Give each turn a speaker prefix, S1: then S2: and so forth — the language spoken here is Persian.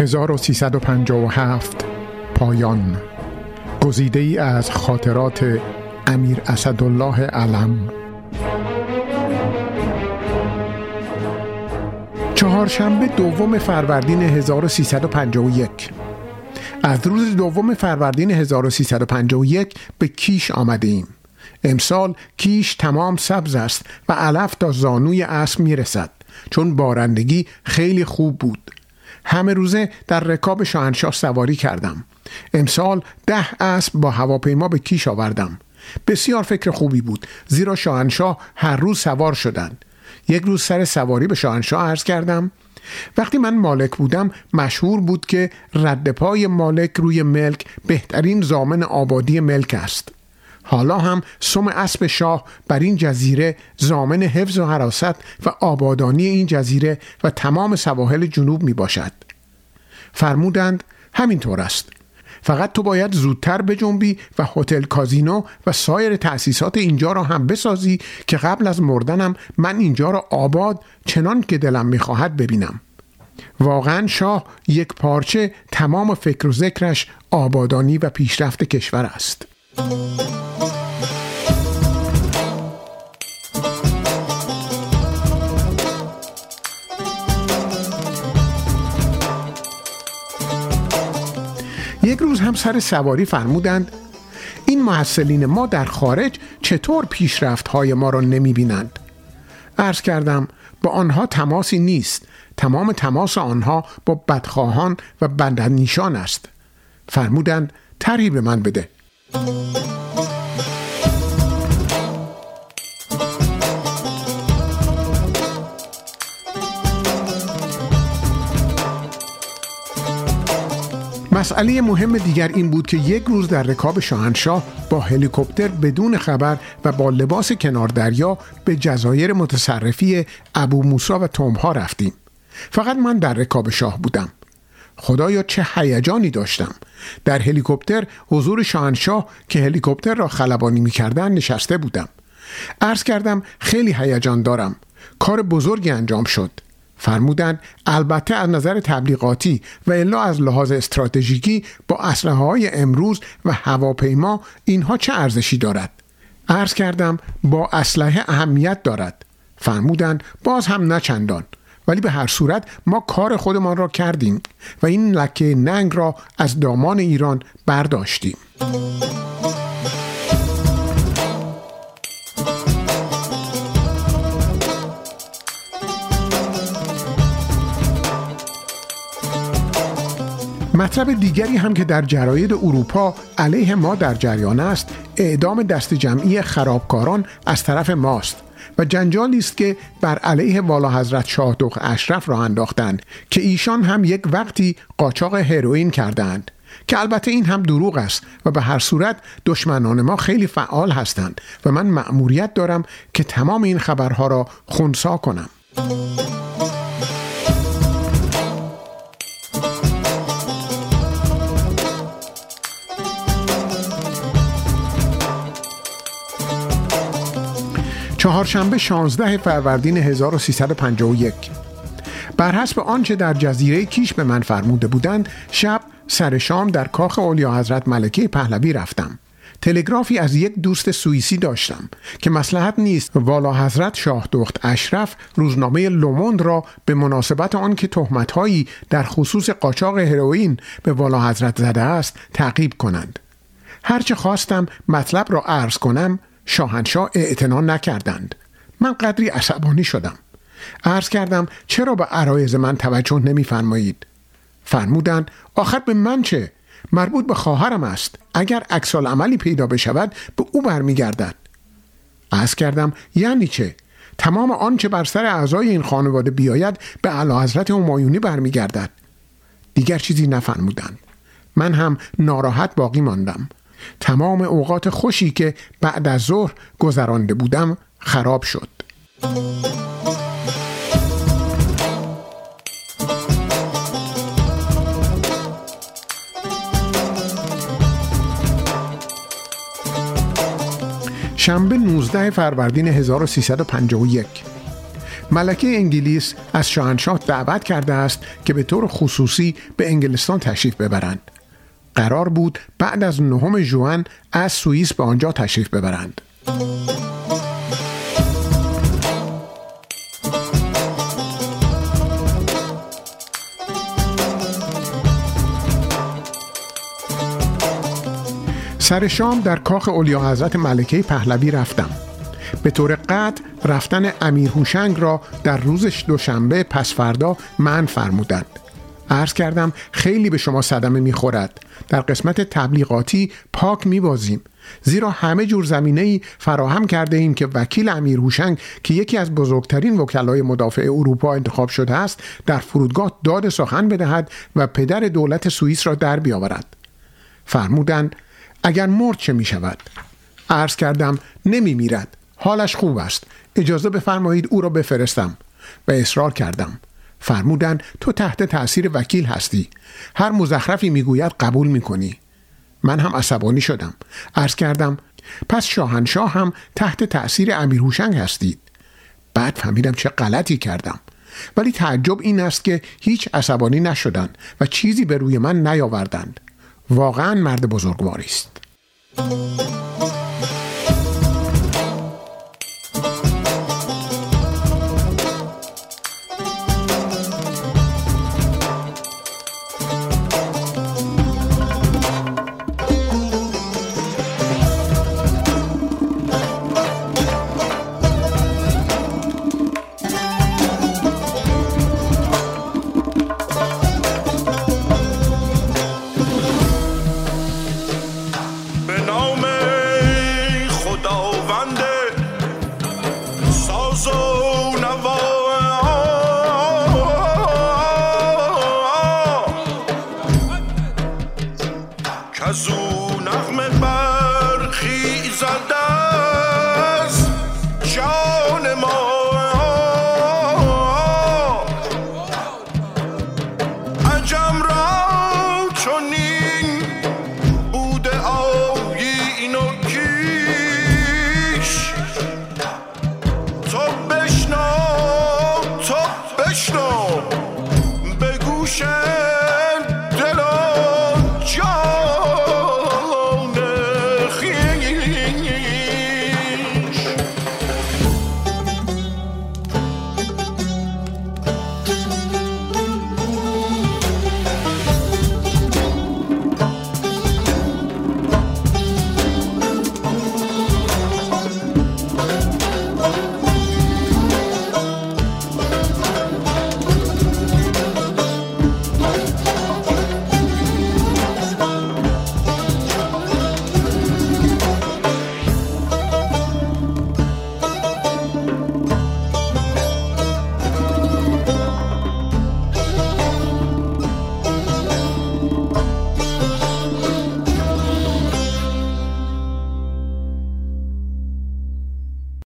S1: 1357 پایان. گزیده ای از خاطرات امیر اسدالله علم. چهارشنبه دوم فروردین 1351 از روز دوم فروردین 1351 به کیش آمده ایم امسال کیش تمام سبز است و علف تا زانوی اسب می‌رسد چون بارندگی خیلی خوب بود. همه روزه در رکاب شاهنشاه سواری کردم. امسال ده اسب با هواپیما به کیش آوردم. بسیار فکر خوبی بود زیرا شاهنشاه هر روز سوار شدند. یک روز سر سواری به شاهنشاه عرض کردم. وقتی من مالک بودم مشهور بود که رد پای مالک روی ملک بهترین زامن آبادی ملک است. حالا هم سم اسب شاه بر این جزیره زامن حفظ و حراست و آبادانی این جزیره و تمام سواحل جنوب می باشد فرمودند همینطور است. فقط تو باید زودتر بجنبی و هتل کازینو و سایر تأسیسات اینجا را هم بسازی که قبل از مردنم من اینجا را آباد چنان که دلم می‌خواهد ببینم. واقعا شاه یک پارچه تمام فکر و ذکرش آبادانی و پیشرفت کشور است. یک روز هم سر سواری فرمودند این محصلین ما در خارج چطور پیشرفت های ما را نمی بینند؟ عرض کردم با آنها تماسی نیست. تمام تماس آنها با بدخواهان و بندنیشان است. فرمودند طرحی به من بده. مسئله مهم دیگر این بود که یک روز در رکاب شاهنشاه با هلیکوپتر بدون خبر و با لباس کنار دریا به جزایر متصرفی ابو موسا و تومها رفتیم. فقط من در رکاب شاه بودم. خدایا چه هیجانی داشتم. در هلیکوپتر حضور شاهنشاه که هلیکوپتر را خلبانی می‌کردن نشسته بودم. عرض کردم خیلی هیجان دارم. کار بزرگی انجام شد. فرمودند البته از نظر تبلیغاتی و الا از لحاظ استراتژیکی با اسلحه های امروز و هواپیما اینها چه ارزشی دارد؟ عرض کردم با اسلحه اهمیت دارد. فرمودند باز هم نه چندان. ولی به هر صورت ما کار خودمان را کردیم و این لکه ننگ را از دامان ایران برداشتیم. مطلب دیگری هم که در جراید اروپا علیه ما در جریان است اعدام دست جمعی خرابکاران از طرف ماست. و جنجالی است که بر علیه والا حضرت شاه دخ اشرف را انداختند که ایشان هم یک وقتی قاچاق هروئین کردند که البته این هم دروغ است و به هر صورت دشمنان ما خیلی فعال هستند و من مأموریت دارم که تمام این خبرها را خونسا کنم. چهارشنبه 16 فروردین 1351 بر حسب آنچه در جزیره کیش به من فرموده بودند شب سر شام در کاخ اولیا حضرت ملکه پهلوی رفتم. تلگرافی از یک دوست سوئیسی داشتم که مسلحت نیست والا حضرت شاه دخت اشرف روزنامه لوموند را به مناسبت آن که تهمتهایی در خصوص قاچاق هروئین به والا حضرت زده است تعقیب کنند. هرچه خواستم مطلب را عرض کنم شاهنشاه اعتنا نکردند. من قدری عصبانی شدم. عرض کردم چرا به عرایز من توجه نمیفرمایید؟ فرمودند آخر به من چه؟ مربوط به خواهرم است. اگر عکسال عملی پیدا بشود به او برمیگردد. عرض کردم یعنی چه؟ تمام آنچه بر سر اعضای این خانواده بیاید به اعلی حضرت همایونی برمیگردد. دیگر چیزی نفرمودند. من هم ناراحت باقی ماندم. تمام اوقات خوشی که بعد از ظهر گذرانده بودم خراب شد. شنبه 19 فروردین 1351 ملکه انگلیس از شاهنشاه دعوت کرده است که به طور خصوصی به انگلستان تشریف ببرند. قرار بود بعد از نهم جوان از سوئیس به آنجا تشریف ببرند. سر شام در کاخ اولیا حضرت ملکه پهلوی رفتم. به طور قطع رفتن امیر هوشنگ را در روز دوشنبه پس فردا من فرمودند. عرض کردم خیلی به شما صدمه می‌خورد. در قسمت تبلیغاتی پاک میبازیم. زیرا همه جور زمینه ای فراهم کرده ایم که وکیل امیر هوشنگ که یکی از بزرگترین وکلای مدافع اروپا انتخاب شده است در فرودگاه داد سخن بدهد و پدر دولت سوئیس را در بیاورد. فرمودند اگر مرد چه می شود؟ عرض کردم نمی میرد حالش خوب است. اجازه بفرمایید او را بفرستم. و اصرار کردم. فرمودند تو تحت تأثیر وکیل هستی. هر مزخرفی می‌گوید قبول می‌کنی. من هم عصبانی شدم. عرض کردم پس شاهنشاه هم تحت تأثیر امیر هوشنگ هستید. بعد فهمیدم چه غلطی کردم. ولی تعجب این است که هیچ عصبانی نشدند و چیزی به روی من نیاوردند. واقعا مرد بزرگواری است. Nachmittag. Yeah.